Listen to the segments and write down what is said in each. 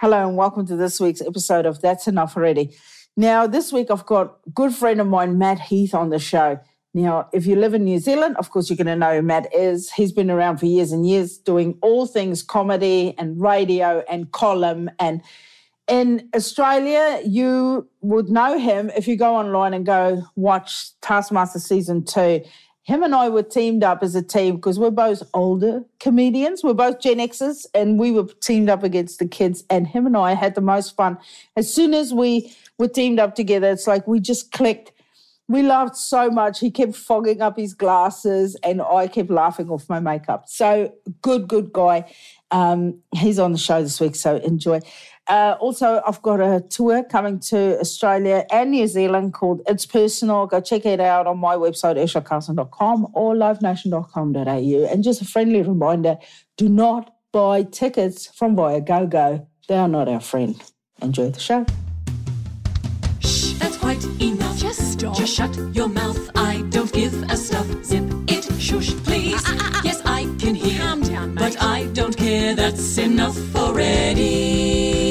Hello and welcome to this week's episode of That's Enough Already. Now, this week I've got a good friend of mine, Matt Heath, on the show. Now, if you live in New Zealand, of course, you're going to know who Matt is. He's been around for years and years doing all things comedy and radio and column. And in Australia, you would know him if you go online and go watch Taskmaster season two him and I were teamed up as a team because we're both older comedians. We're both Gen Xers, and we were teamed up against the kids. And him and I had the most fun. As soon as we were teamed up together, it's like we just clicked. We laughed so much. He kept fogging up his glasses, and I kept laughing off my makeup. So good, good guy. Um, he's on the show this week, so enjoy. Uh, also, I've got a tour coming to Australia and New Zealand called It's Personal. Go check it out on my website, urzilacarlson.com or livenation.com.au. And just a friendly reminder do not buy tickets from Viagogo. They are not our friend. Enjoy the show. Shh, that's quite enough. Just stop. Just shut your mouth. I don't give a stuff. Zip it, shush, please. Ah, ah, ah. Yes, I can hear. Calm down, mate. But I don't care. That's enough already.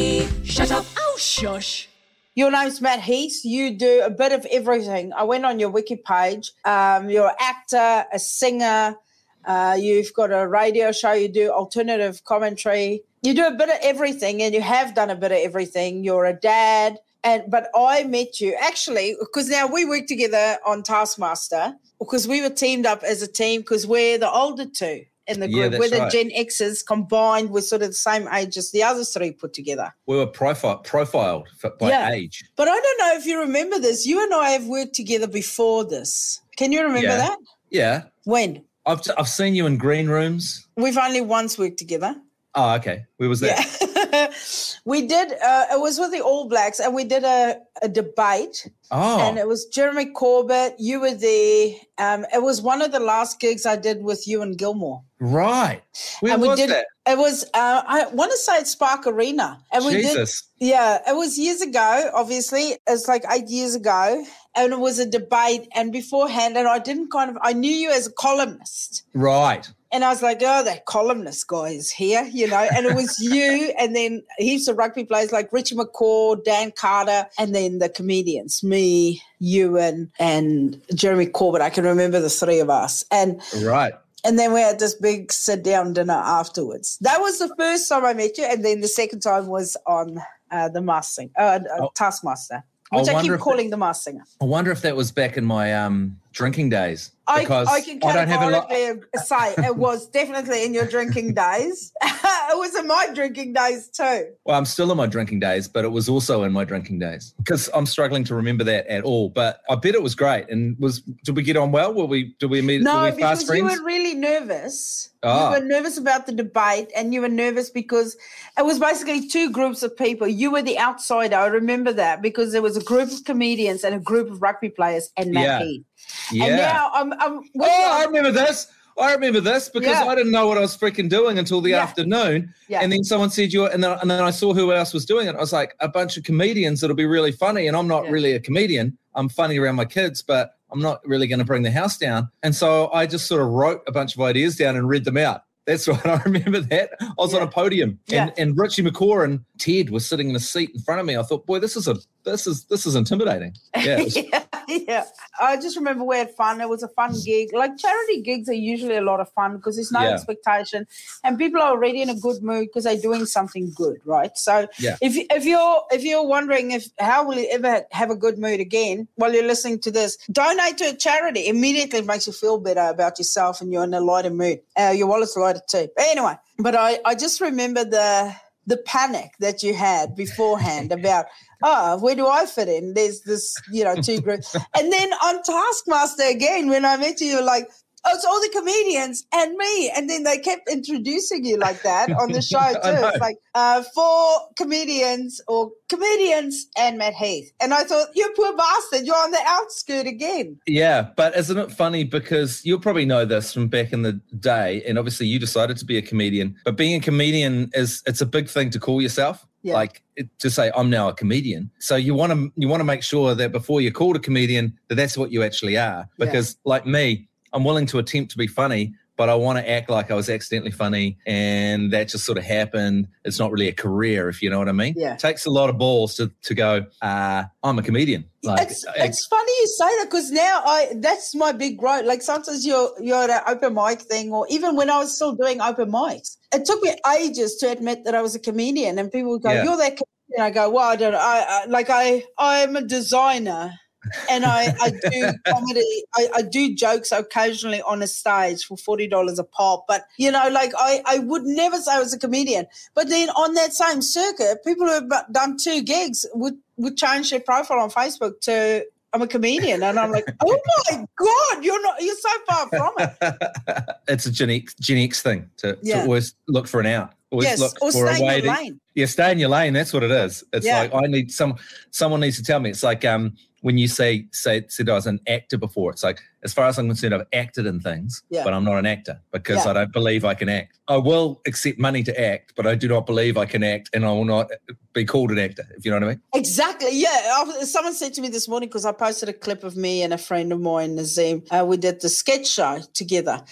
Shut up. Oh, shush. Your name's Matt Heath. You do a bit of everything. I went on your wiki page. Um, you're an actor, a singer. Uh, you've got a radio show. You do alternative commentary. You do a bit of everything, and you have done a bit of everything. You're a dad, and but I met you actually because now we work together on Taskmaster because we were teamed up as a team because we're the older two in the Yeah, group. we're the right. Gen X's combined with sort of the same age as the other three put together. We were profile, profiled for, by Yeah. age. But I don't know if you remember this. You and I have worked together before this. Can you remember Yeah. that? Yeah. When? I've, I've seen you in green rooms. We've only once worked together. Oh, okay. Where was that? We did, uh, it was with the All Blacks, and we did a, a debate. Oh, And it was Jeremy Corbett. You were there. Um, it was one of the last gigs I did with you and Gilmour. right. Where and we was did, that? It was, uh, I want to say it's Spark Arena. And we did Jesus. Yeah, it was years ago, obviously. It's like eight years ago. And it was a debate. And beforehand, and I didn't kind of, I knew you as a columnist. Right. And I was like, oh, that columnist guy is here, you know. And it was you, and then heaps of rugby players like Richie McCaw, Dan Carter, and then the comedians, me, Ewen, and Jeremy Corbett. I can remember the three of us. And Right. And then we had this big sit down dinner afterwards. That was the first time I met you, and then the second time was on uh, the Masked Singer, uh, uh, Oh. Taskmaster, which I, wonder keep calling the Masked Singer. I wonder if that was back in my um drinking days. I, Because I can I don't have a lot. categorically say it was definitely in your drinking days. it was in my drinking days too. Well, I'm still in my drinking days, but it was also in my drinking days because I'm struggling to remember that at all. But I bet it was great. And was did we get on well? Were we? Did we meet? No, were we fast because you were really nervous. Ah. You were nervous about the debate, and you were nervous because it was basically two groups of people. You were the outsider. I remember that because there was a group of comedians and a group of rugby players and Matt Yeah. Heath. Yeah. And now I'm, I'm Oh, I remember this. I remember this because Yeah. I didn't know what I was freaking doing until the Yeah. afternoon. Yeah. And then someone said you, and then, and then I saw who else was doing it. I was like, a bunch of comedians that'll be really funny. And I'm not Yeah. really a comedian. I'm funny around my kids, but I'm not really going to bring the house down. And so I just sort of wrote a bunch of ideas down and read them out. That's what I remember that. I was on a podium and, Yeah. and Richie McCaw and Ted was sitting in a seat in front of me. I thought, boy, this is a this is this is intimidating. Yeah. it was- yeah, yeah. I just remember we had fun. It was a fun gig. Like charity gigs are usually a lot of fun because there's no Yeah. expectation, and people are already in a good mood because they're doing something good, right? So Yeah. if if you're if you're wondering if how will you ever have a good mood again while you're listening to this, donate to a charity. Immediately makes you feel better about yourself, and you're in a lighter mood. Uh, your wallet's lighter too. But anyway, but I I just remember the the panic that you had beforehand about oh where do i fit in? There's this you know two groups and then on taskmaster again when i met you you're like oh it's all the comedians and me. And then they kept introducing you like that on the show too. It's like uh, four comedians or comedians and matt heath. And i thought you poor bastard you're on the outskirt again. Yeah, but isn't it funny? Because you'll probably know this from back in the day, and obviously you decided to be a comedian. But being a comedian is it's a big thing to call yourself. Yeah. Like it, to say I'm now a comedian. So you want to you want to make sure that before you're called a comedian that that's what you actually are. Yeah. Because like me, I'm willing to attempt to be funny, but I want to act like I was accidentally funny, and that just sort of happened. It's not really a career, if you know what I mean. Yeah. It takes a lot of balls to to go. Uh, I'm a comedian. Like, it's, I- it's funny you say that because now I that's my big growth. Like sometimes you're you're at an open mic thing, or even when I was still doing open mics, it took me ages to admit that I was a comedian, and people would go, Yeah. "You're that." comedian." I go, "Well, I don't. know. I, I like I I'm a designer." And I, I do comedy. I, I do jokes occasionally on a stage for forty dollars a pop. But you know, like I, I would never say I was a comedian. But then on that same circuit, people who have done two gigs would would change their profile on Facebook to I'm a comedian, and I'm like, oh my god, you're not. You're so far from it. it's a Gen X, thing to, Yeah. to always look for an out. Always yes, look or for stay a way in your to, lane. Yeah, stay in your lane. That's what it is. It's Yeah. like I need some someone needs to tell me. It's like um when you say say said I was an actor before. It's like as far as I'm concerned, I've acted in things, Yeah. but I'm not an actor because Yeah. I don't believe I can act. I will accept money to act, but I do not believe I can act, and I will not be called an actor. If you know what I mean. Exactly. Yeah. Someone said to me this morning because I posted a clip of me and a friend of mine, Nazim. Uh, we did the sketch show together.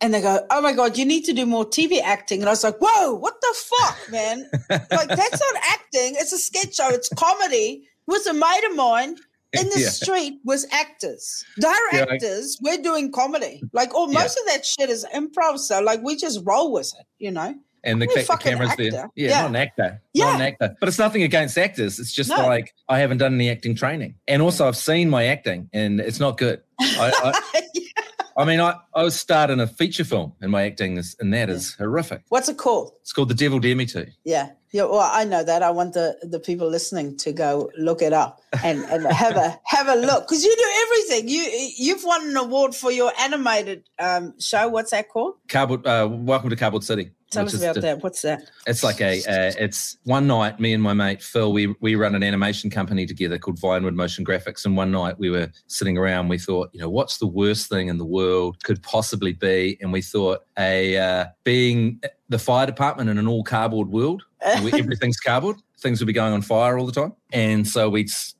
And they go, Oh my God, you need to do more TV acting. And I was like, Whoa, what the fuck, man? like, that's not acting. It's a sketch show. It's comedy. With a mate of mine in the Yeah. street was actors. They're Yeah, I- We're doing comedy. Like, Yeah. most of that shit is improv. So, like, we just roll with it, you know? And the, I'm fact the camera's there. actor. Yeah, Yeah. not an actor. Yeah. Not an actor. But it's nothing against actors. It's just No. like I haven't done any acting training. And also I've seen my acting and it's not good. I, I, I mean, I, I was starred in a feature film and my acting is, and that is horrific. What's it called? It's called The Devil Dared Me To. Yeah. Yeah, well, I know that. I want the, the people listening to go look it up and, and have a have a look because you do everything. You you've won an award for your animated um, show. What's that called? Cardboard, uh, Welcome to Cardboard City. Tell us about that. What's that? It's like a, uh, it's one night, me and my mate Phil, we, we run an animation company together called Vinewood Motion Graphics. And one night we were sitting around, we thought, you know, what's the worst thing in the world could possibly be? And we thought a, uh, being the fire department in an all cardboard world, everything's cardboard, things would be going on fire all the time. And so we just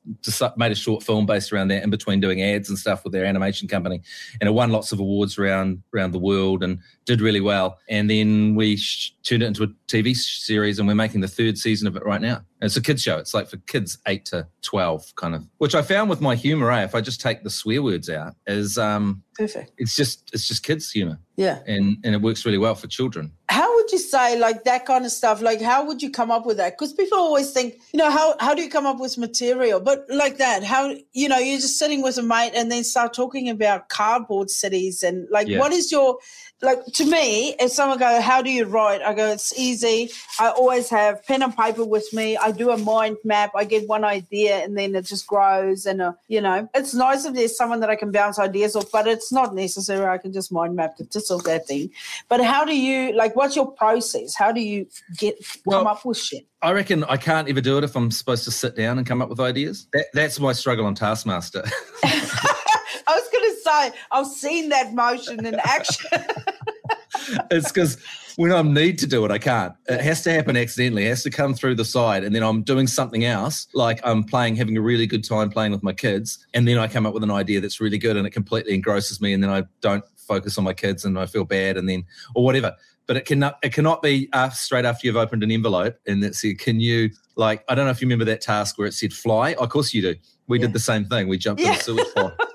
made a short film based around that in between doing ads and stuff with their animation company. And it won lots of awards around, around the world and did really well. And then we sh- turned it into a TV series and we're making the third season of it right now. And it's a kids show. It's like for kids eight to 12 kind of, which I found with my humor, eh, if I just take the swear words out is, um, Perfect. it's just, it's just kids humor Yeah. and, and it works really well for children. How would you say like that kind of stuff? Like, how would you come up with that? Because people always think, you know, how how do you come up with material? But like that, how you know, you're just sitting with a mate and then start talking about cardboard cities and like, Yeah. what is your like to me? If someone go, how do you write? I go, it's easy. I always have pen and paper with me. I do a mind map. I get one idea and then it just grows. And uh, you know, it's nice if there's someone that I can bounce ideas off, but it's not necessary. I can just mind map the tits of that thing. But how do you like? What's your process? How do you get Well- come up with shit? I reckon I can't ever do it if I'm supposed to sit down and come up with ideas. That, that's my struggle on Taskmaster. I was going to say I've seen that motion in action. it's because when I need to do it, I can't. It has to happen accidentally. It has to come through the side, and then I'm doing something else, like I'm playing, having a really good time playing with my kids, and then I come up with an idea that's really good, and it completely engrosses me, and then I don't focus on my kids, and I feel bad, and then or whatever. But it cannot it cannot be uh, straight after you've opened an envelope and that said, "Can you like?" I don't know if you remember that task where it said "fly." Of course you do. We Yeah. did the same thing. We jumped Yeah. in the sewage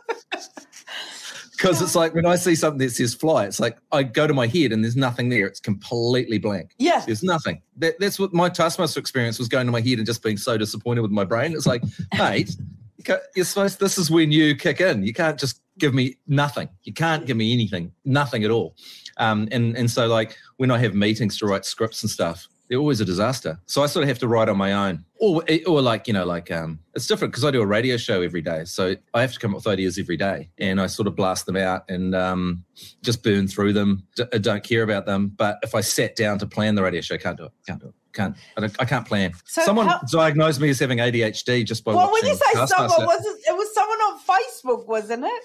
Because it's like when I see something that says fly, it's like I go to my head and there's nothing there. It's completely blank. yeah, There's nothing. That, that's what my Taskmaster experience was going to my head and just being so disappointed with my brain. It's like, mate, you're supposed. This is when you kick in. You can't just give me nothing. You can't give me anything. Nothing at all. Um, and and so like when I have meetings to write scripts and stuff, they're always a disaster. So I sort of have to write on my own, or or like you know like um, it's different because I do a radio show every day, so I have to come up with ideas every day, and I sort of blast them out and um, just burn through them. D- I don't care about them, but if I sat down to plan the radio show, I can't do it. Can't do it. Can't. I, I can't plan. So Someone how- diagnosed me as having ADHD just by well, when you say someone, was it? It was someone on Facebook, wasn't it?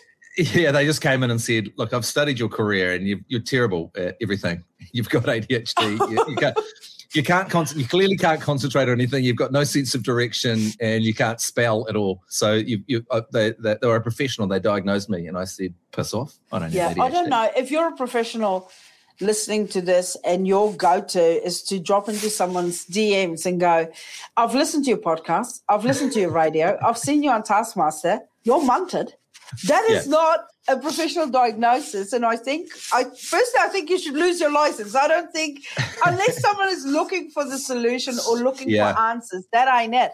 Yeah, they just came in and said, "Look, I've studied your career, and you, you're terrible at everything. You've got ADHD. you, you you can't con- you clearly can't concentrate on anything. You've got no sense of direction, and you can't spell at all. So you, you uh, they, they, they were a professional. They diagnosed me, and I said, "Piss off! I don't Yeah, I don't know. If you're a professional listening to this and your go to is to drop into someone's DMs and go, I've listened to your podcast, I've listened to your radio, I've seen you on Taskmaster, you're munted. That is Yeah. not a professional diagnosis. And I think, I firstly, I think you should lose your license. I don't think, unless someone is looking for the solution or looking Yeah. for answers, that ain't it.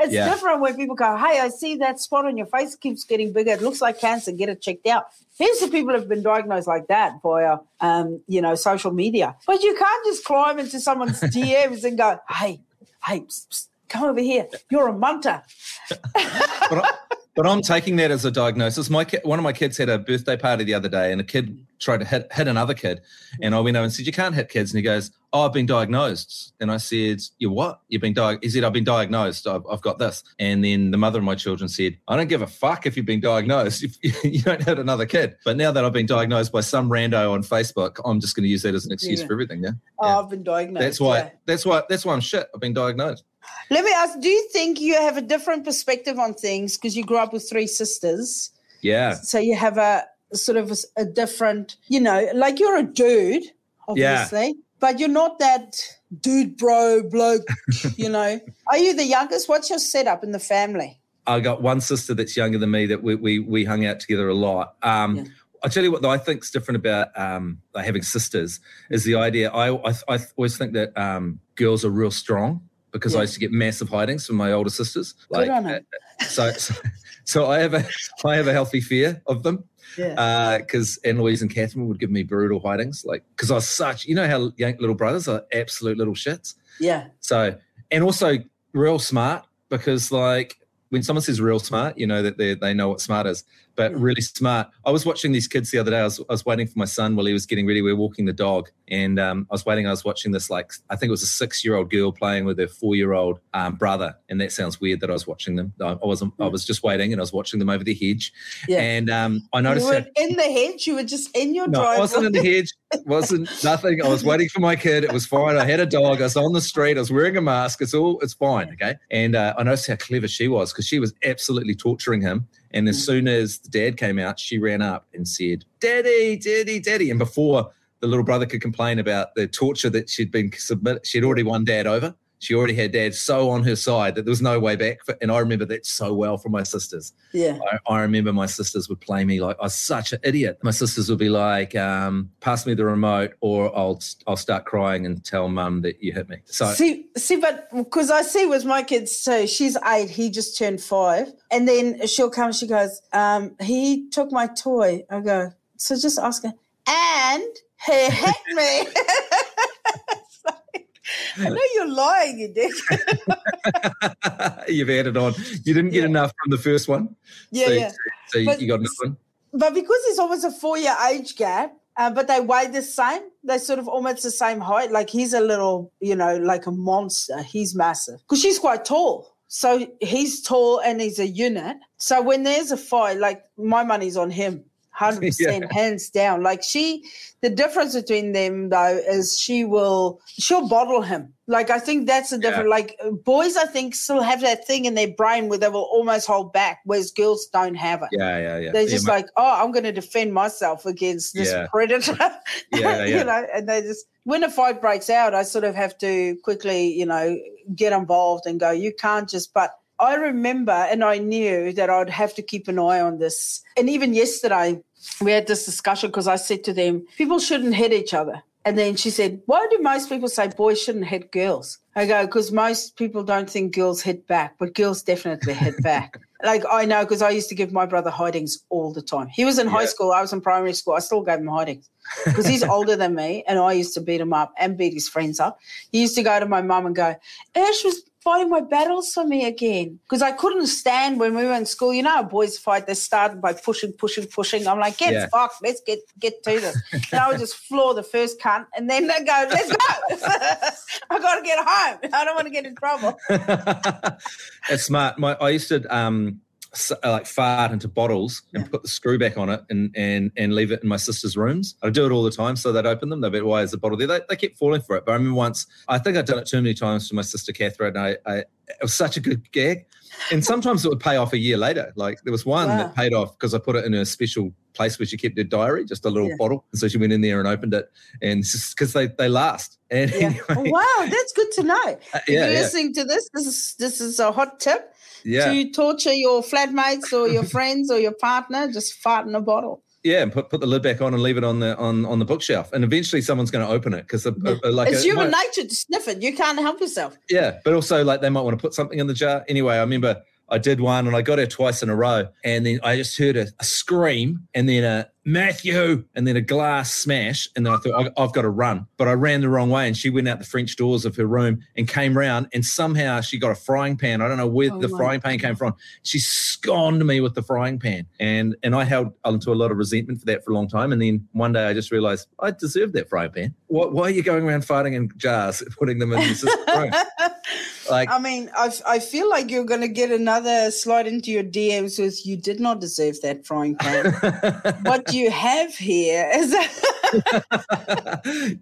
It's Yeah. different when people go, Hey, I see that spot on your face keeps getting bigger. It looks like cancer. Get it checked out. Here's the people who've been diagnosed like that via, um, you know, social media. But you can't just climb into someone's DMs and go, Hey, hey, psst, psst, come over here. You're a munter. but, I, but I'm taking that as a diagnosis. My kid, one of my kids had a birthday party the other day, and a kid tried to hit, hit another kid, and I went over and said, "You can't hit kids." And he goes, "Oh, I've been diagnosed." And I said, "You what? You've been diagnosed?" He said, "I've been diagnosed. I've, I've got this." And then the mother of my children said, "I don't give a fuck if you've been diagnosed. If you don't hit another kid." But now that I've been diagnosed by some rando on Facebook, I'm just going to use that as an excuse Yeah. for everything. Yeah, Oh, Yeah. I've been diagnosed. that's why. yeah. That's why. That's why I'm shit. I've been diagnosed. Let me ask, do you think you have a different perspective on things because you grew up with three sisters? Yeah. So you have a sort of a different, you know, like you're a dude, Yeah. obviously, but you're not that dude, bro, bloke, you know. Are you the youngest? What's your setup in the family? I got one sister that's younger than me that we we, we hung out together a lot. Um, Yeah. I tell you what, though, I think's different about um, having sisters is the idea. I I, I always think that um, girls are real strong because Yeah. I used to get massive hidings from my older sisters. Good on 'em. uh, so, so so I have a I have a healthy fear of them Yeah. because Anne Louise and Catherine would give me brutal hidings, like because I was such you know how young little brothers are absolute little shits. yeah. So, and also real smart because like when someone says real smart, you know that they they know what smart is. But really smart. I was watching these kids the other day. I was, I was waiting for my son while he was getting ready. We were walking the dog, and um, I was waiting. I was watching this like I think it was a six year old girl playing with her four year old um, brother. And that sounds weird that I was watching them. I I wasn't. I was just waiting, and I was watching them over the hedge. Yeah. And um, I You noticed that were in the hedge, you were just in your no, I wasn't in the hedge. Wasn't nothing. I was waiting for my kid. It was fine. I had a dog. I was on the street. I was wearing a mask. It's all. It's fine. Okay. And uh, I noticed how clever she was because she was absolutely torturing him. And as hmm. soon as the dad came out, she ran up and said, "Daddy, daddy, daddy." And before the little brother could complain about the torture that she'd been submitted, she'd already won dad over. She already had dad so on her side that there was no way back. And I remember that so well from my sisters. yeah. I, I remember my sisters would play me like I was such an idiot. My sisters would be like, um, "Pass me the remote, or I'll I'll start crying and tell mum that you hit me." So see, see, but because I see with my kids too, she's eight, he just turned five, and then she'll come. She goes, um, "He took my toy." I go, "So just ask her." And he hit me. I know you're lying, you dick. you've added on. You didn't get Yeah. enough from the first one. Yeah, so, yeah. So you- But- you got another one. But because it's almost a four year age gap, uh, but they weigh the same, they're sort of almost the same height. Like he's a little, you know, like a monster. He's massive because she's quite tall. So he's tall and he's a unit. So when there's a fight, like my money's on him. 100% Yeah. hands down like she the difference between them though is she will she'll bottle him like i think that's the Yeah. difference like uh, boys i think still have that thing in their brain where they will almost hold back whereas girls don't have it Yeah, yeah, yeah. they're just my- like, oh, I'm going to defend myself against this Yeah. predator. Yeah, yeah. you know, and they just, when a fight breaks out, I sort of have to quickly, you know, get involved and go, you can't just, but I remember and I knew that I'd have to keep an eye on this. And even yesterday, we had this discussion because I said to them, people shouldn't hit each other. And then she said, Why do most people say boys shouldn't hit girls? I go, Because most people don't think girls hit back, but girls definitely hit back. like I know because I used to give my brother hidings all the time. He was in high school, I was in primary school. I still gave him hidings because he's older than me and I used to beat him up and beat his friends up. He used to go to my mum and go, Ash was fighting my battles for me again because I couldn't stand when we were in school. You know, how boys fight, they started by pushing, pushing, pushing. I'm like, get Yeah. fucked, let's get get to this. and I would just floor the first cunt and then they go, let's go. I got to get home. I don't want to get in trouble. it's smart. My I used to um Uh, like fart into bottles and Yeah. put the screw back on it and and and leave it in my sister's rooms. I do it all the time, so they'd open them. They'd be, why is the bottle there? They, they kept falling for it. But I remember once, I think I'd done it too many times to my sister Catherine. I, I it was such a good gag, and sometimes it would pay off a year later. Like there was one Wow. that paid off because I put it in a special place where she kept her diary, just a little Yeah. bottle, and so she went in there and opened it, and because they they last. And Yeah. anyway, wow, that's good to know. uh, If yeah, you're yeah, listening to this, this is this is a hot tip yeah. to torture your flatmates or your friends or your partner. Just fart in a bottle. Yeah, and put, put the lid back on and leave it on the on, on the bookshelf, and eventually someone's going to open it because like it's a- human my- nature to sniff it. You can't help yourself. yeah, but also like they might want to put something in the jar. Anyway, I remember I did one and I got her twice in a row, and then I just heard a, a scream, and then a Matthew, and then a glass smash, and then I thought I, I've got to run, but I ran the wrong way, and she went out the French doors of her room and came round, and somehow she got a frying pan. I don't know where Oh the frying pan came from. She sconed me with the frying pan, and and I held onto a lot of resentment for that for a long time, and then one day I just realised I deserved that frying pan. Why, why are you going around farting in jars, putting them in sister's room? Like I mean, I, I feel like you're going to get another slide into your DMs with you did not deserve that frying pan. what you have here is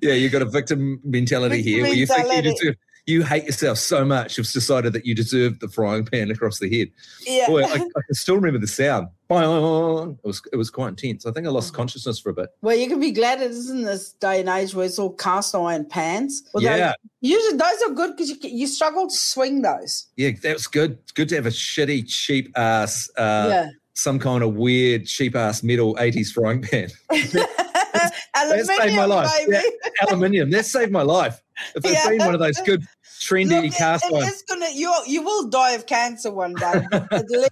yeah, you've got a victim mentality Victim here where you think you deserve. You hate yourself so much, you've decided that you deserve the frying pan across the head. yeah. Boy, I, I can still remember the sound. Boing. It was it was quite intense. I think I Mm. lost consciousness for a bit. Well, you can be glad it isn't this day and age where it's all cast iron pans. Although Yeah. Usually those are good because you, you struggle to swing those. Yeah, that was good. It's good to have a shitty, cheap ass, uh, yeah. some kind of weird, cheap ass metal 80s frying pan. Aluminium, saved my life. Yeah. Aluminium. That saved my life. If it's Yeah. been one of those good, trendy Look, it- cast it iron. is gonna you you will die of cancer one day. but the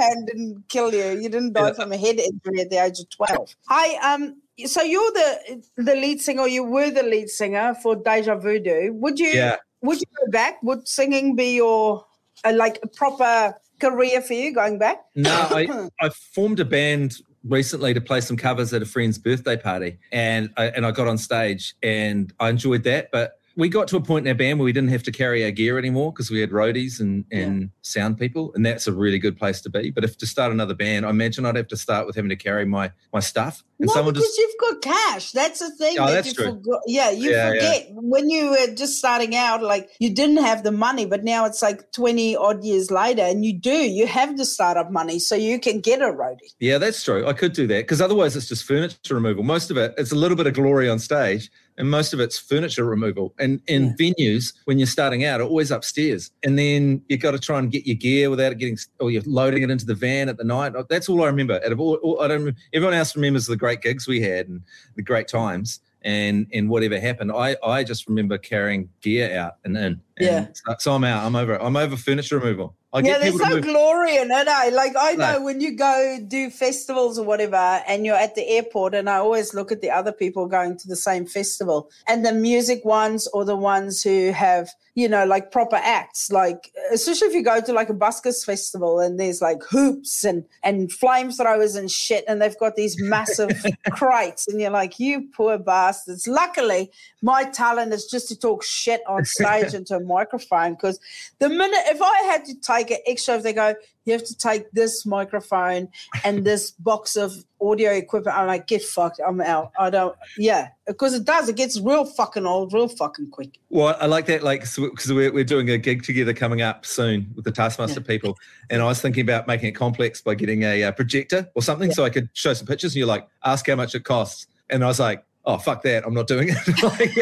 left hand didn't kill you. You didn't die Yeah. from a head injury at the age of twelve. Hi, um. So you're the the lead singer. You were the lead singer for Deja Voodoo. Would you? Yeah. Would you go back? Would singing be your uh, like a proper career for you going back? No, I, I formed a band recently to play some covers at a friend's birthday party, and I, and I got on stage and I enjoyed that. But we got to a point in our band where we didn't have to carry our gear anymore because we had roadies and, and sound people, and that's a really good place to be. But if to start another band, I imagine I'd have to start with having to carry my my stuff. And no, someone because just you've got cash. That's the thing. Oh, that that's you true. forgot. Yeah, you Yeah, yeah. forget when you were just starting out, like you didn't have the money, but now it's like 20 odd years later, and you do. You have the startup money, so you can get a roadie. Yeah, that's true. I could do that because otherwise it's just furniture removal. Most of it, it's a little bit of glory on stage, and most of it's furniture removal. And in venues, when you're starting out, are always upstairs, and then you've got to try and get your gear without it getting, or you're loading it into the van at the night. That's all I remember. Out of all, all- I don't. Everyone else remembers the great gigs we had and the great times. And and whatever happened, I I just remember carrying gear out and in. And Yeah. So, I'm out. I'm over. it. I'm over furniture removal. I yeah, there's to no move. glory in it. Eh? Like I know No. when you go do festivals or whatever, and you're at the airport, and I always look at the other people going to the same festival, and the music ones or the ones who have you know like proper acts, like especially if you go to like a buskers festival and there's like hoops and and flamethrowers and shit, and they've got these massive crates, and you're like, you poor bastards. Luckily, my talent is just to talk shit on stage into a microphone because the minute if I had to take an extra, if they go, you have to take this microphone and this box of audio equipment, I'm like, get fucked, I'm out. I don't, yeah, because it does. It gets real fucking old, real fucking quick. Well, I like that, like, because we're, we're doing a gig together coming up soon with the Taskmaster people. And I was thinking about making it complex by getting a, uh projector or something so I could show some pictures. And you're like, ask how much it costs. And I was like, oh, fuck that. I'm not doing it. like,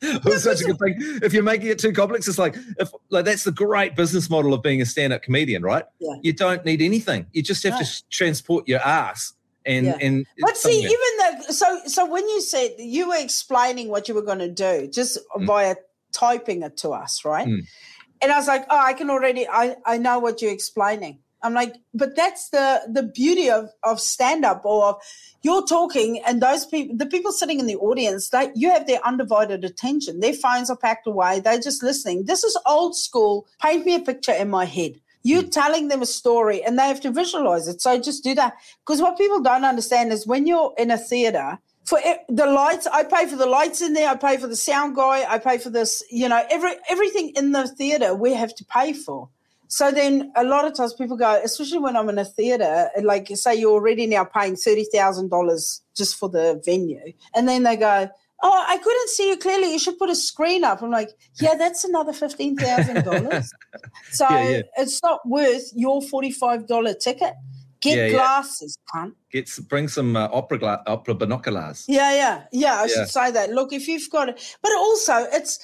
it was such a good thing. If you're making it too complex, it's like, if like that's the great business model of being a stand up comedian, right? Yeah. You don't need anything. You just have No. to transport your ass. And, Yeah. and But see, even the so so when you said you were explaining what you were going to do just via typing it to us, right? Mm. And I was like, oh, I can already, I I know what you're explaining. I'm like, but that's the the beauty of of stand up or of you're talking and those people, the people sitting in the audience, they you have their undivided attention. Their phones are packed away. They're just listening. This is old school. Paint me a picture in my head. You're hmm. telling them a story and they have to visualize it. So just do that. Because what people don't understand is when you're in a theater, for e- the lights, I pay for the lights in there. I pay for the sound guy. I pay for this. You know, every everything in the theater we have to pay for. So then a lot of times people go, especially when I'm in a theatre, like say you're already now paying $30,000 just for the venue. And then they go, Oh, I couldn't see you clearly. You should put a screen up. I'm like, yeah, that's another fifteen thousand dollars. so Yeah, yeah. it's not worth your forty-five dollar ticket. Get Yeah, glasses, cunt. Get bring some uh, opera gla- opera binoculars. Yeah, yeah, yeah. I should say that. Look, if you've got it, but also it's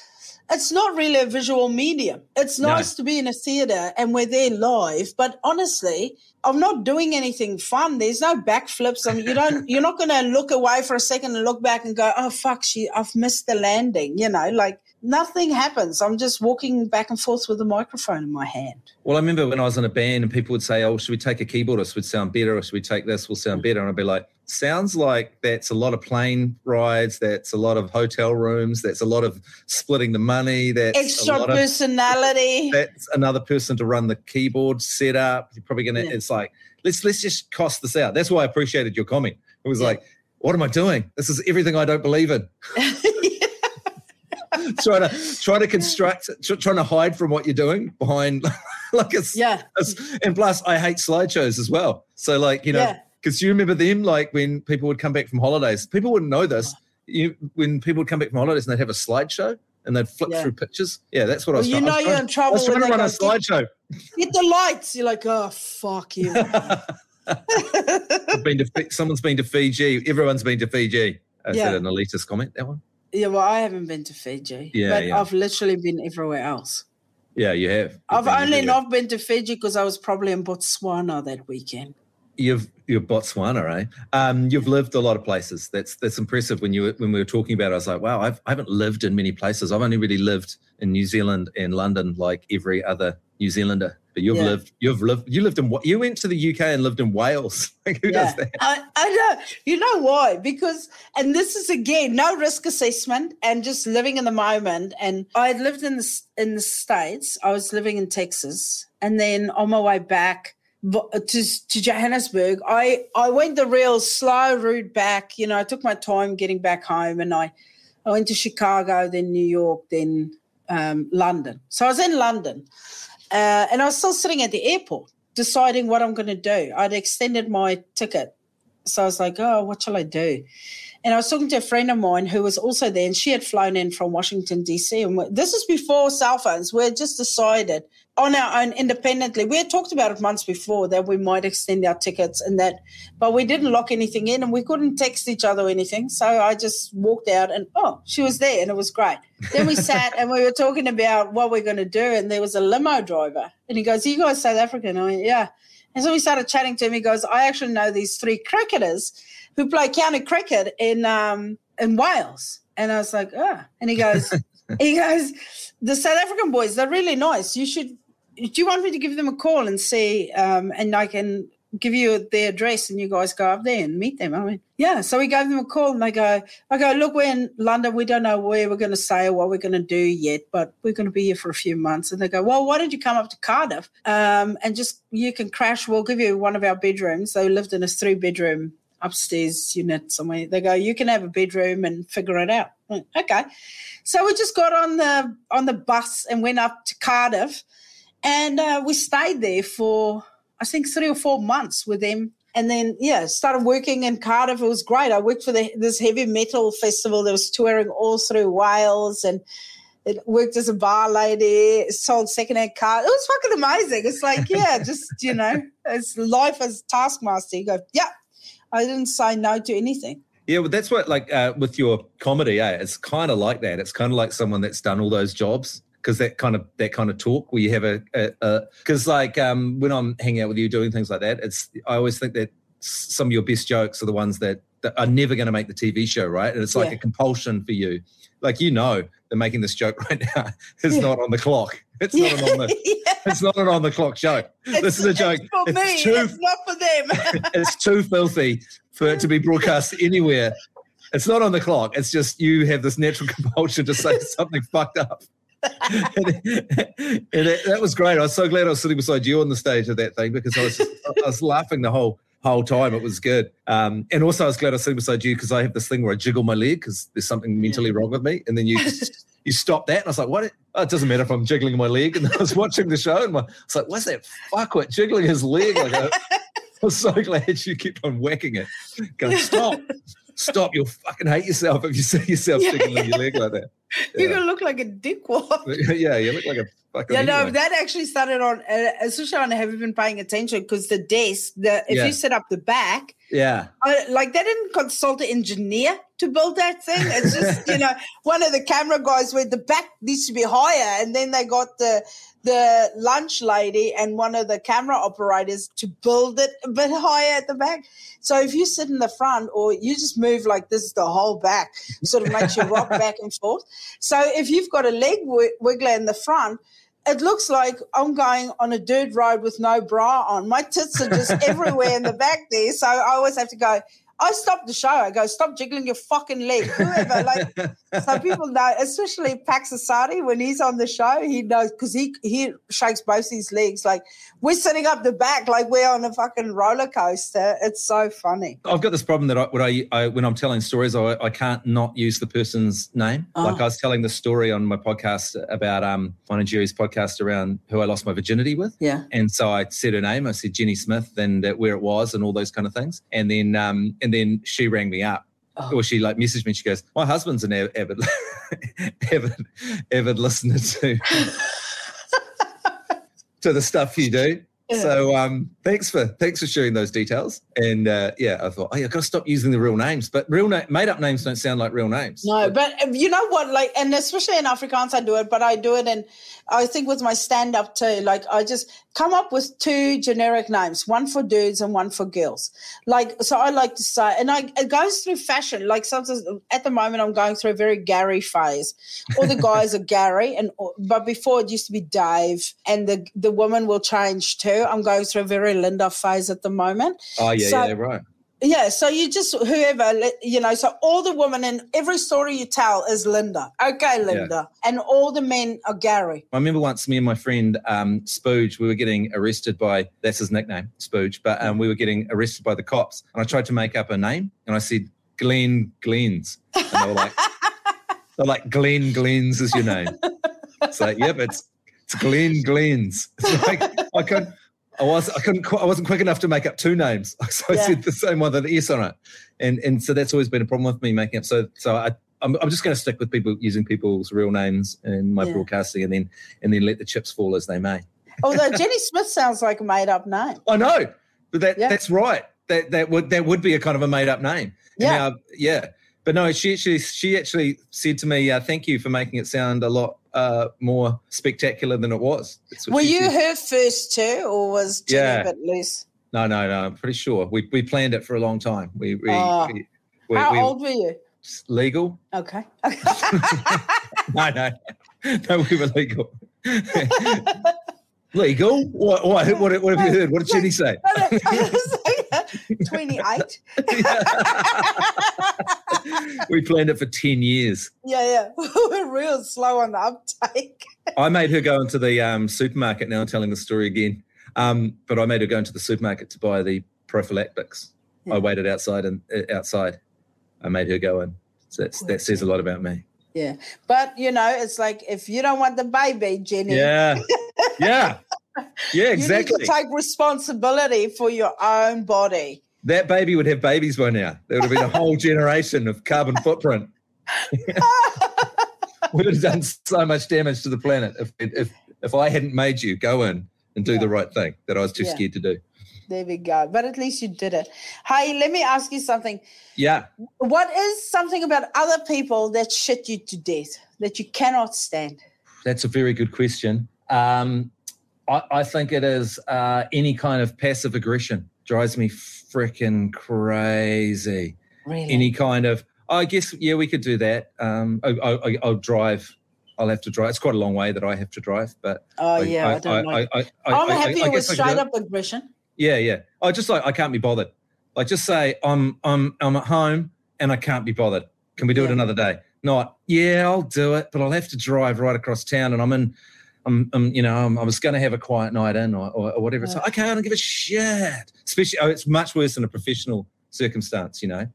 it's not really a visual medium. It's No. nice to be in a theater and we're there live, but honestly, I'm not doing anything fun. There's no backflips. I mean, you don't. You're not going to look away for a second and look back and go, "Oh fuck, she, I've missed the landing." You know, like nothing happens. I'm just walking back and forth with a microphone in my hand. Well, I remember when I was in a band and people would say, "Oh, should we take a keyboardist? Would sound better, or should we take this? Will sound mm. better?" And I'd be like, "Sounds like that's a lot of plane rides. That's a lot of hotel rooms. That's a lot of splitting the money. That's a Extra lot of personality. that's another person to run the keyboard setup. You're probably gonna. Yeah. It's like let's let's just cost this out. That's why I appreciated your comment. It was Yeah. like, what am I doing? This is everything I don't believe in. trying to trying to construct, tr- trying to hide from what you're doing behind like a, yeah, a and plus I hate slideshows as well. So like you know, Yeah. because you remember them like when people would come back from holidays. People wouldn't know this. You when people would come back from holidays and they'd have a slideshow and they'd flip Yeah. through pictures. Yeah, that's what I was. you trying- I know was you're trying- in I trouble was when trying to run a "Get- slideshow. Get the lights. You're like, oh fuck you. I've been to someone's been to Fiji. Everyone's been to Fiji. Is Yeah. that an elitist comment? That one? Yeah, well, I haven't been to Fiji, Yeah, but yeah. I've literally been everywhere else. Yeah, you have. You've I've been only everywhere. not been to Fiji because I was probably in Botswana that weekend. You've you're Botswana, eh? Um, you've lived a lot of places. That's that's impressive. When you were- when we were talking about, it, I was like, wow, I've, I haven't lived in many places. I've only really lived in New Zealand and London, like every other New Zealander. But you've Yeah. lived, you've lived, you lived in you went to the UK and lived in Wales. Like, who does that? I, I know. You know why? Because, and this is again no risk assessment and just living in the moment. And I had lived in the in the states. I was living in Texas, and then on my way back to to Johannesburg, I I went the real slow route back. You know, I took my time getting back home, and I I went to Chicago, then New York, then um, London. So I was in London, uh, and I was still sitting at the airport deciding what I'm going to do. I'd extended my ticket. So I was like, oh, what shall I do? And I was talking to a friend of mine who was also there, and she had flown in from Washington, D.C. And this is before cell phones. We had just decided on our own independently. We had talked about it months before that we might extend our tickets and that, but we didn't lock anything in and we couldn't text each other or anything. So I just walked out and, oh, she was there and it was great. Then we sat and we were talking about what we're going to do. And there was a limo driver and he goes, You guys South African? I went, Yeah. And so we started chatting to him. He goes, I actually know these three cricketers who play county cricket in um, in Wales. And I was like, oh. And he goes, he goes, the South African boys, they're really nice. You should. Do you want me to give them a call and see? Um, and I can give you their address, and you guys go up there and meet them. I went, yeah. So we gave them a call, and they go, I go, look, we're in London. We don't know where we're going to stay or what we're going to do yet, but we're going to be here for a few months. And they go, well, why don't you come up to Cardiff um, and just you can crash? We'll give you one of our bedrooms. They lived in a three bedroom upstairs unit somewhere. They go, you can have a bedroom and figure it out. Okay. So we just got on the on the bus and went up to Cardiff, and uh, we stayed there for I think three or four months with them. And then yeah, started working in Cardiff. It was great. I worked for the, this heavy metal festival that was touring all through Wales and. It worked as a bar lady, sold secondhand cars. It was fucking amazing. It's like, yeah, just you know, it's life as taskmaster. You go, yeah, I didn't say no to anything. Yeah, well, that's what like uh, with your comedy, eh? It's kind of like that. It's kind of like someone that's done all those jobs because that kind of that kind of talk where you have a because like um, when I'm hanging out with you doing things like that, it's I always think that some of your best jokes are the ones that, that are never going to make the TV show, right? And it's like Yeah. a compulsion for you. Like you know, they're making this joke right now. It's Yeah. not on the clock. It's not an on the. Yeah, It's not an on the clock show. this is a joke. It's for It's me. too It's not for them. it's too filthy for it to be broadcast anywhere. It's not on the clock. It's just you have this natural compulsion to say something fucked up. It, that was great. I was so glad I was sitting beside you on the stage of that thing because I was I was laughing the whole whole time. It was good. Um, and also, I was glad I was sitting beside you because I have this thing where I jiggle my leg because there's something mentally wrong with me. And then you just, you stop that. And I was like, what? Oh, it doesn't matter if I'm jiggling my leg. And I was watching the show and my, I was like, what's that fuckwit jiggling his leg? Like, I, I was so glad you kept on whacking it. Going, stop, stop. You'll fucking hate yourself if you see yourself Yeah. jiggling your leg like that. You're gonna look like a dickwad. yeah, you look like a fucking. Yeah, no, that actually started on, uh, especially on Have You Been Paying Attention? Because the desk, the if Yeah. you set up the back, yeah. I, like they didn't consult an engineer to build that thing. It's just, you know, one of the camera guys went, the back needs to be higher. And then they got the, the lunch lady and one of the camera operators to build it a bit higher at the back. So if you sit in the front or you just move like this, the whole back sort of makes you rock back and forth. So if you've got a leg wi- wiggler in the front, it looks like I'm going on a dirt road with no bra on. My tits are just everywhere in the back there. So I always have to go. I stop the show. I go, stop jiggling your fucking leg. Whoever, like, so people know, especially Pax Assadi, when he's on the show, he knows because he he shakes both his legs. Like we're sitting up the back, like we're on a fucking roller coaster. It's so funny. I've got this problem that I, when I, I when I'm telling stories, I, I can't not use the person's name. Oh. Like I was telling the story on my podcast about um one of Jerry's podcast around who I lost my virginity with. Yeah. And so I said her name. I said Jenny Smith and uh, where it was and all those kind of things. And then um and then she rang me up. Oh. Or she like messaged me. She goes, "My husband's an avid, avid, avid listener to to the stuff you do." So um, thanks for thanks for sharing those details. And uh, yeah, I thought, oh, yeah, I've got to stop using the real names. But real na- made up names don't sound like real names. No, but uh, you know what? Like, and especially in Afrikaans, I do it, but I do it and I think with my stand up too. Like, I just come up with two generic names, one for dudes and one for girls. Like, so I like to say, and I, it goes through fashion. Like, sometimes at the moment, I'm going through a very Gary phase. All the guys are Gary, and but before it used to be Dave, and the, the woman will change too. I'm going through a very Linda phase at the moment. Oh yeah, So- yeah, right. Yeah, so you just whoever you know. So all the women in every story you tell is Linda. Okay, Linda, and all the men are Gary. I remember once me and my friend um, Spooge, we were getting arrested by that's his nickname, Spooge, but um, we were getting arrested by the cops, and I tried to make up a name, and I said Glenn Glens, and they were like, they're like Glenn Glens is your name. It's like, yep, it's it's Glenn Glens. It's like I couldn't. I was I couldn't I wasn't quick enough to make up two names, so I Yeah. said the same one with an S on it, and and so that's always been a problem with me making up. So so I I'm, I'm just going to stick with people using people's real names in my Yeah. broadcasting, and then and then let the chips fall as they may. Although Jenny Smith sounds like a made up name. I know, but that Yeah. that's right. That that would that would be a kind of a made up name. Yeah. now- yeah. But no, she actually she actually said to me, uh, "Thank you for making it sound a lot uh, more spectacular than it was." Were you said. her first too, or was Jenny Yeah. a bit loose? No, no, no. I'm pretty sure we we planned it for a long time. We we, Oh. we, we, How we old were you? legal? Okay. No, no, no. We were legal. legal? What, what? What? What have you heard? What did Jenny say? 28. we planned it for ten years. Yeah, yeah. We're real slow on the uptake. I made her go into the um, supermarket. Now I'm telling the story again. Um, but I made her go into the supermarket to buy the prophylactics. Yeah. I waited outside and uh, outside. I made her go in. So that's, that says a lot about me. Yeah. But, you know, it's like if you don't want the baby, Jenny, Yeah, yeah, yeah. Exactly. you need to take responsibility for your own body. that baby would have babies by now. There would have been a whole generation of carbon footprint. would have done so much damage to the planet if if if I hadn't made you go in and do Yeah. the right thing that I was too Yeah. scared to do. There we go. But at least you did it. Hey, let me ask you something. Yeah. What is something about other people that shit you to death that you cannot stand? That's a very good question. Um, I, I think it is uh, any kind of passive aggression drives me freaking crazy. Really? Any kind of, I guess, yeah, we could do that. Um, I, I, I'll drive. I'll have to drive. It's quite a long way that I have to drive, but oh, yeah. I, don't like I, I, I, I'm I- I happier with guess I could straight up aggression. Yeah, yeah. I just like I can't be bothered. Like just say I'm I'm I'm at home and I can't be bothered. Can we do it another day? Not yeah, I'll do it, but I'll have to drive right across town and I'm in I'm, I'm you know, I'm, I was going to have a quiet night in or, or, or whatever. It's like, okay, I don't give a shit. Especially, oh, it's much worse in a professional circumstance, you know?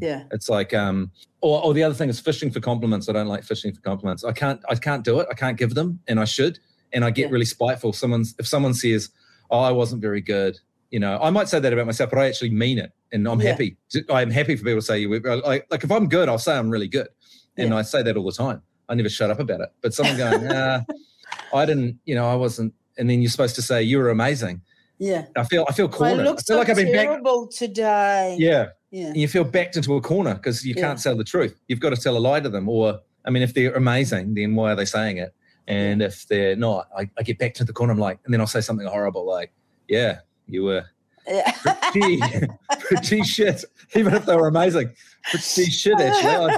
Yeah. It's like, um, or, or the other thing is fishing for compliments. I don't like fishing for compliments. I can't, I can't do it. I can't give them, and I should. And I get Yeah. really spiteful. Someone's if someone says, "Oh, I wasn't very good," you know, I might say that about myself, but I actually mean it, and I'm Yeah. happy. I'm happy for people to say you. were- Like, like if I'm good, I'll say I'm really good, and Yeah. I say that all the time. I never shut up about it. But someone going, "Nah, I didn't," you know, I wasn't, and then you're supposed to say you were amazing. Yeah. I feel, I feel cornered. I look so like I've been back. terrible today. Yeah, Yeah. and you feel backed into a corner because you Yeah. can't tell the truth. You've got to tell a lie to them. Or, I mean, if they're amazing, then why are they saying it? And if they're not, I, I get back to the corner. I'm like, and then I'll say something horrible like, yeah, you were Yeah. pretty, pretty shit, even if they were amazing. Pretty shit, eh, actually.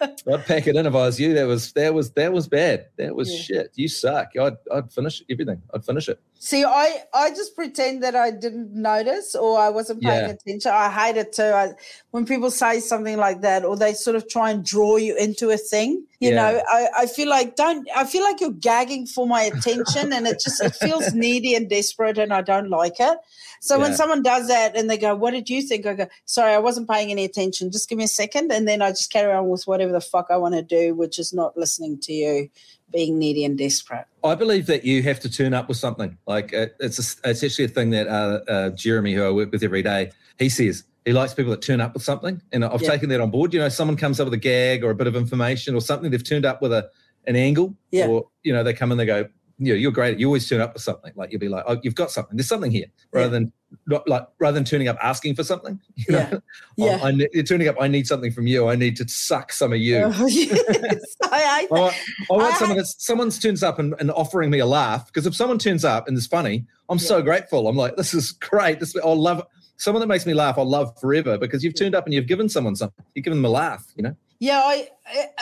I'd, I'd pack it in if I was you. That was, that was, that was bad. That was Yeah. shit. You suck. I'd, I'd finish everything. I'd finish it. See, I, I just pretend that I didn't notice or I wasn't paying Yeah. attention. I hate it too. I, when people say something like that or they sort of try and draw you into a thing, you Yeah. know, I, I feel like don't I feel like you're gagging for my attention and it just it feels needy and desperate and I don't like it. So when someone does that and they go, What did you think? I go, Sorry, I wasn't paying any attention. Just give me a second. And then I just carry on with whatever the fuck I want to do, which is not listening to you being needy and desperate. I believe that you have to turn up with something. Like uh, it's a, it's actually a thing that uh, uh, Jeremy, who I work with every day, he says he likes people that turn up with something, and I've Yeah. taken that on board. You know, someone comes up with a gag or a bit of information or something. They've turned up with a an angle, Yeah. or you know, they come and they go, you know, you're great. You always turn up with something. Like you'll be like, oh, you've got something. There's something here, rather Yeah. than not like rather than turning up asking for something. You know, Yeah. Oh, Yeah. I, ne- you're turning up. I need something from you. I need to suck some of you. Oh, yes. I I want, I want I- someone that someone turns up and, and offering me a laugh because if someone turns up and is funny, I'm so grateful. I'm like, this is great. This I'll love someone that makes me laugh. I'll love forever because you've turned up and you've given someone something. You've given them a laugh. You know. Yeah, I,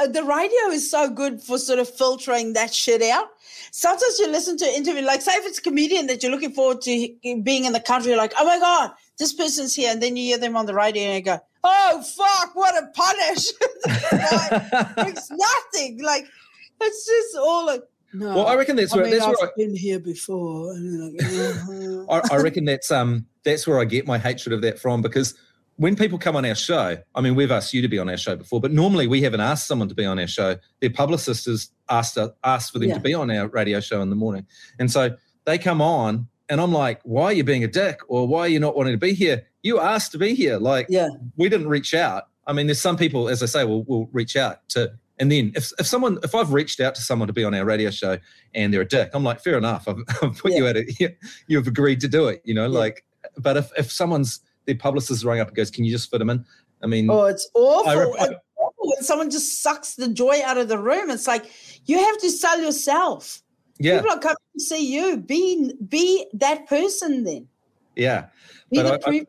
uh, the radio is so good for sort of filtering that shit out. Sometimes you listen to an interview, like say if it's a comedian that you're looking forward to being in the country, you're like, oh my god, this person's here, and then you hear them on the radio and you go, oh fuck, what a punish! it's nothing. Like it's just all like. No, well, I reckon that's I where mean, that's I've where been here before. Like, uh-huh. I, I, I reckon that's um that's where I get my hatred of that from because when people come on our show, I mean, we've asked you to be on our show before, but normally we haven't asked someone to be on our show. Their publicist has asked uh, asked for them Yeah. to be on our radio show in the morning, and so they come on, and I'm like, "Why are you being a dick? Or why are you not wanting to be here? You asked to be here. Like, yeah, we didn't reach out. I mean, there's some people, as I say, will will reach out to, and then if if someone, if I've reached out to someone to be on our radio show and they're a dick, I'm like, fair enough. I've, I've put you at it. You've agreed to do it. You know, like, but if if someone's their publicist rang up and goes, can you just fit them in? I mean, Oh, it's awful. I I- It's awful when someone just sucks the joy out of the room. It's like you have to sell yourself. yeah, People are coming to see you. Be be that person then. yeah. Be But the I- I-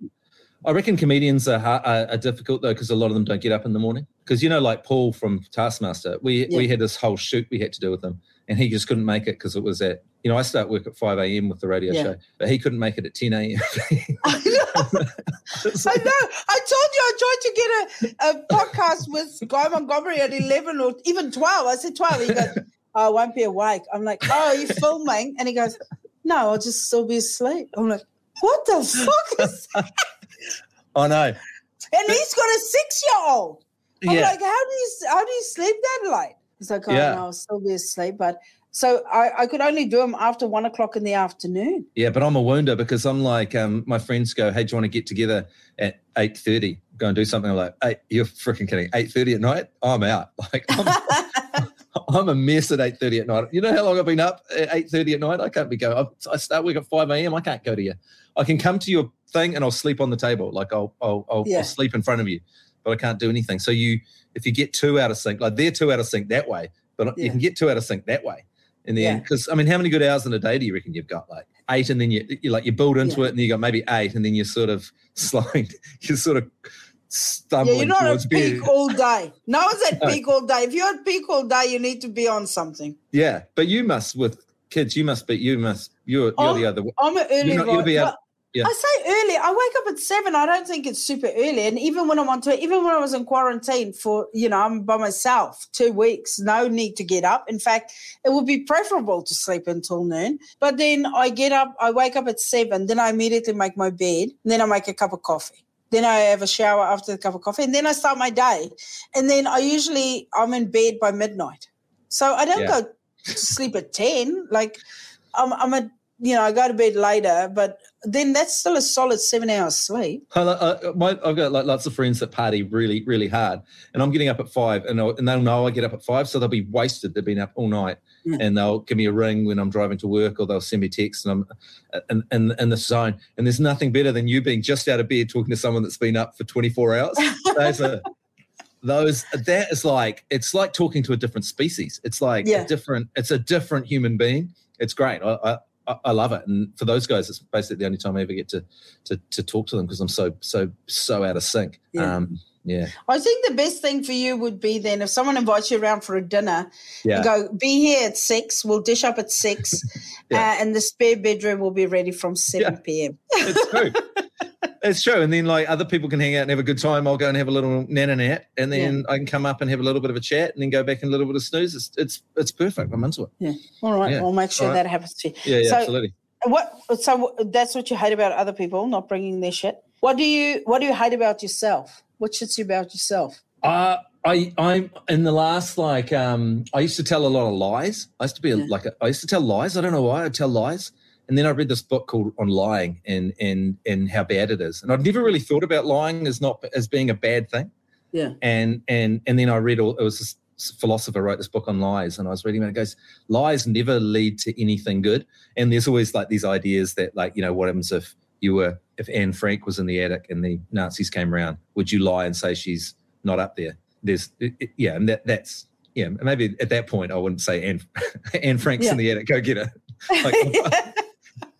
I reckon comedians are, are, are difficult though because a lot of them don't get up in the morning. Because you know, like Paul from Taskmaster, we Yeah. we had this whole shoot we had to do with him, and he just couldn't make it because it was at you know I start work at five a.m. with the radio Yeah. show, but he couldn't make it at ten a.m. I know. I know. I told you I tried to get a, a podcast with Guy Montgomery at 11 or even 12. I said 12. He goes, oh, I won't be awake. I'm like, oh, are you filming? And he goes, no, I'll just still be asleep. I'm like, what the fuck is that? I know. And he's got a six year old. I'm Yeah, like, how do you how do you sleep that late? He's like, oh Yeah. no, I'll still be asleep. But so I, I could only do them after one o'clock in the afternoon. yeah, but I'm a wounder because I'm like, um, my friends go, "Hey, do you want to get together at eight thirty? Go and do something." I'm like, "Hey, you're freaking kidding! Eight thirty at night? I'm out. Like, I'm, I'm a mess at eight thirty at night. You know how long I've been up at eight thirty at night? I can't be going. I, I start work at five a.m. I can't go to you. I can come to your thing and I'll sleep on the table. Like I'll I'll, I'll, Yeah. I'll sleep in front of you, but I can't do anything. So you, if you get two out of sync, like they're two out of sync that way, but you can get two out of sync that way in the end. Because I mean, how many good hours in a day do you reckon you've got? Like eight, and then you you like you build into Yeah. it, and you got maybe eight, and then you're sort of slowing, you're sort of Yeah, stumbling you're not towards at peak all day. No one's at No. peak all day. If you're at peak all day, you need to be on something. Yeah, but you must with kids. You must be. You must. You're. You're the other. One. I'm an early You're not- you'll be able- Yeah. I say early. I wake up at seven. I don't think it's super early. And even when I'm on to even when I was in quarantine for, you know, I'm by myself two weeks, no need to get up. In fact, it would be preferable to sleep until noon. But then I get up, I wake up at seven, then I immediately make my bed, then I make a cup of coffee. Then I have a shower after the cup of coffee, and then I start my day. And then I usually I'm in bed by midnight. So I don't Yeah. go to sleep at ten. Like I'm I'm a you know, I go to bed later, but then that's still a solid seven hours sleep. I, I, uh, uh, my, I've got like lots of friends that party really, really hard, and I'm getting up at five, and, I'll, and they'll know I get up at five, so they'll be wasted. They've been up all night, Yeah. and they'll give me a ring when I'm driving to work, or they'll send me texts, and I'm in, in, in the zone. And there's nothing better than you being just out of bed talking to someone that's been up for 24 hours. those are those that is like it's like talking to a different species. It's like Yeah. a different. It's a different human being. It's great. I, I I- I love it. And for those guys, it's basically the only time I ever get to to, to talk to them because I'm so so so out of sync. Yeah. Um, yeah, I think the best thing for you would be then if someone invites you around for a dinner, yeah, you go, be here at six, we'll dish up at six, Yeah. uh, and the spare bedroom will be ready from 7 Yeah. p.m. it's true. it's true. And then like other people can hang out and have a good time. I'll go and have a little nana nat, and then I can come up and have a little bit of a chat, and then go back and a little bit of snooze. It's it's, it's perfect. I'm into it. Yeah. All right, Yeah. we'll make sure right. that happens to you. Yeah, yeah, So- absolutely. What? So that's what you hate about other people not bringing their shit. What do you What do you hate about yourself? What shits you about yourself? Uh, I I'm in the last like um I used to tell a lot of lies. I used to be a, Yeah. like a, I used to tell lies. I don't know why I tell lies. And then I read this book called On Lying and and and how bad it is. And I'd never really thought about lying as not as being a bad thing. Yeah. And and and then I read all it was this philosopher wrote this book on lies and I was reading it. It goes, lies never lead to anything good. And there's always like these ideas that like, you know, what happens if you were if Anne Frank was in the attic and the Nazis came around, would you lie and say she's not up there? There's it, it- yeah, and that that's yeah, maybe at that point I wouldn't say Anne Anne Frank's in the attic, go get her. Like,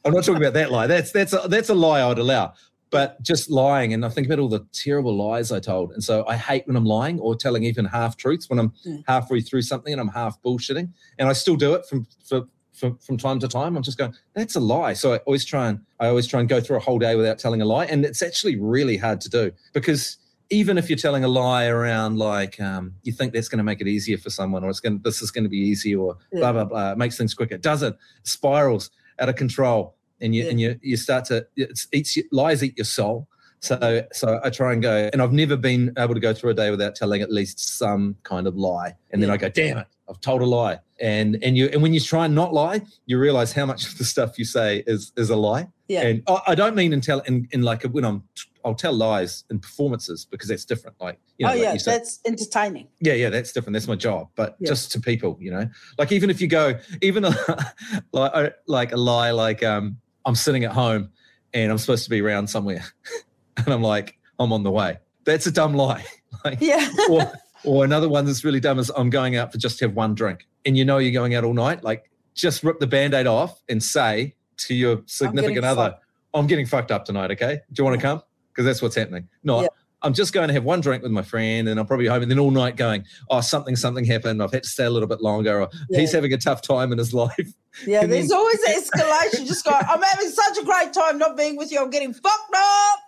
I'm not talking about that lie. That's that's a, that's a lie I'd allow. But just lying, and I think about all the terrible lies I told, and so I hate when I'm lying or telling even half truths when I'm Yeah. halfway through something and I'm half bullshitting, and I still do it from for, from from time to time. I'm just going, that's a lie. So I always try and I always try and go through a whole day without telling a lie, and it's actually really hard to do because even if you're telling a lie around like um, you think that's going to make it easier for someone or it's going this is going to be easy or Yeah. blah blah blah it makes things quicker it doesn't it spirals out of control and you Yeah. and you you start to it eats lies eat your soul so so I try and go and I've never been able to go through a day without telling at least some kind of lie and then Yeah. I go damn it I've told a lie and and you and when you try and not lie you realize how much of the stuff you say is is a lie Yeah. and I, I don't mean in tell in, in like when I'm I'll tell lies in performances because that's different. Like you know, oh like yeah, say, that's entertaining. yeah, yeah, that's different. That's my job. But Yeah. just to people, you know, like even if you go, even a, like a- like a lie, like um, I'm sitting at home and I'm supposed to be around somewhere, and I'm like, I'm on the way. That's a dumb lie. like, Yeah. or or another one that's really dumb is I'm going out for just to have one drink, and you know you're going out all night. Like just rip the band-aid off and say to your significant other, fucked. I'm getting fucked up tonight. Okay, do you want to come? Because that's what's happening. No, Yeah. I'm just going to have one drink with my friend, and I'm probably home, and then all night going, oh, something, something happened. I've had to stay a little bit longer, or he's having a tough time in his life. Yeah, And there's then- always an escalation. Just go, I'm having such a great time not being with you. I'm getting fucked up.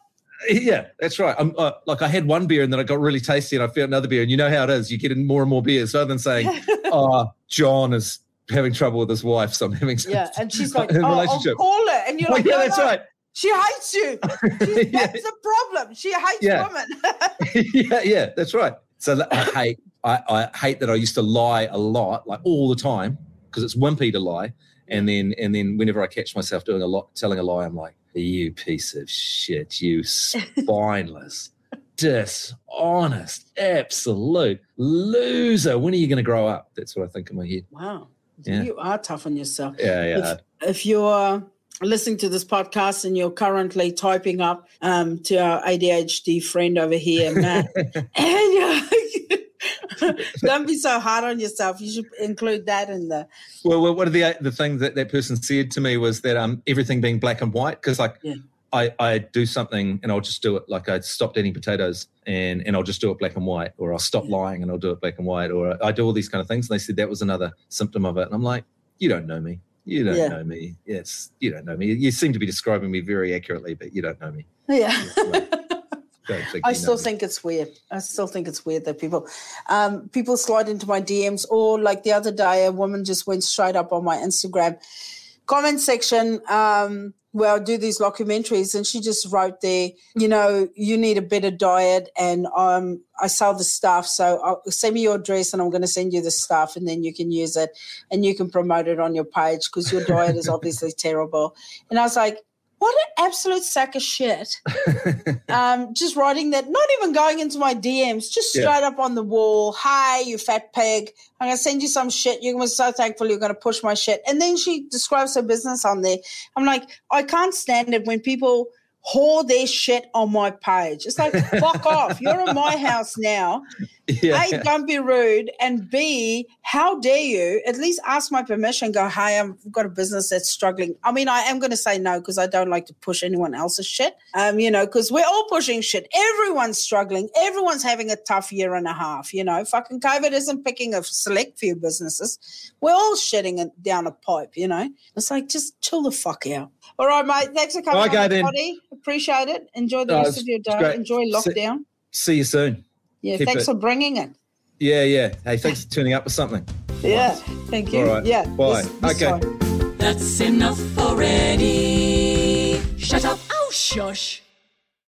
Yeah, that's right. I'm uh, like I had one beer and then I got really tasty and I felt another beer and you know how it is. You get in more and more beers rather than saying, "Oh, John is having trouble with his wife, so I'm having Yeah, and she's like, oh, I'll relationship." call her. And you're Oh, like, yeah, no, that's no, right. She hates you. Yeah, That's the problem. She hates Yeah. women. yeah, yeah, that's right. So I hate, I, I hate that I used to lie a lot, like all the time, because it's wimpy to lie. And then, and then, whenever I catch myself doing a lot, telling a lie, I'm like, "You piece of shit, you spineless, dishonest, absolute loser. When are you going to grow up?" That's what I think in my head. Wow. Yeah. You are tough on yourself. Yeah, yeah. If, if you're listening to this podcast and you're currently typing up um, to our ADHD friend over here, Matt, and you're, don't be so hard on yourself. You should include that in the. Well, well, one of the the things that that person said to me was that um everything being black and white because like Yeah. I I do something and I'll just do it like I stopped eating potatoes and and I'll just do it black and white or I'll stop lying and I'll do it black and white or I do all these kind of things and they said that was another symptom of it and I'm like you don't know me You don't Yeah. know me. Yes, you don't know me. You seem to be describing me very accurately, but you don't know me. Yeah. I you know still think it's weird. I still think it's weird that people, um, people slide into my DMs. Or like the other day, a woman just went straight up on my Instagram comment section um, where I do these documentaries, and she just wrote there, you know, you need a better diet, and um, I sell the stuff, so I'll, send me your address, and I'm going to send you the stuff, and then you can use it, and you can promote it on your page because your diet is obviously terrible. And I was like. What an absolute sack of shit um, just writing that, not even going into my DMs, just Yeah. straight up on the wall. Hi, you fat pig. I'm going to send you some shit. You're going to be so thankful you're going to push my shit. And then she describes her business on there. I'm like, I can't stand it when people whore their shit on my page. It's like, fuck off. You're in my house now. yeah. A, don't be rude. And B, how dare you at least ask my permission, go, hey, I've got a business that's struggling. I mean, I am going to say no because I don't like to push anyone else's shit, um, you know, because we're all pushing shit. Everyone's struggling. Everyone's having a tough year and a half, you know. Fucking COVID isn't picking a select few businesses. We're all shitting it down a pipe, you know. It's like, just chill the fuck out. All right, mate. Thanks for coming Okay, on, then. everybody. Appreciate it. Enjoy the No, rest of your day. great. Enjoy lockdown. See you soon. Yeah, keep thanks it- for bringing it. Yeah, yeah. Hey, thanks for tuning up with something. Yeah, thank you. All right. Yeah, Bye. this- this Okay. one. That's enough already. Shut up. Oh, shush.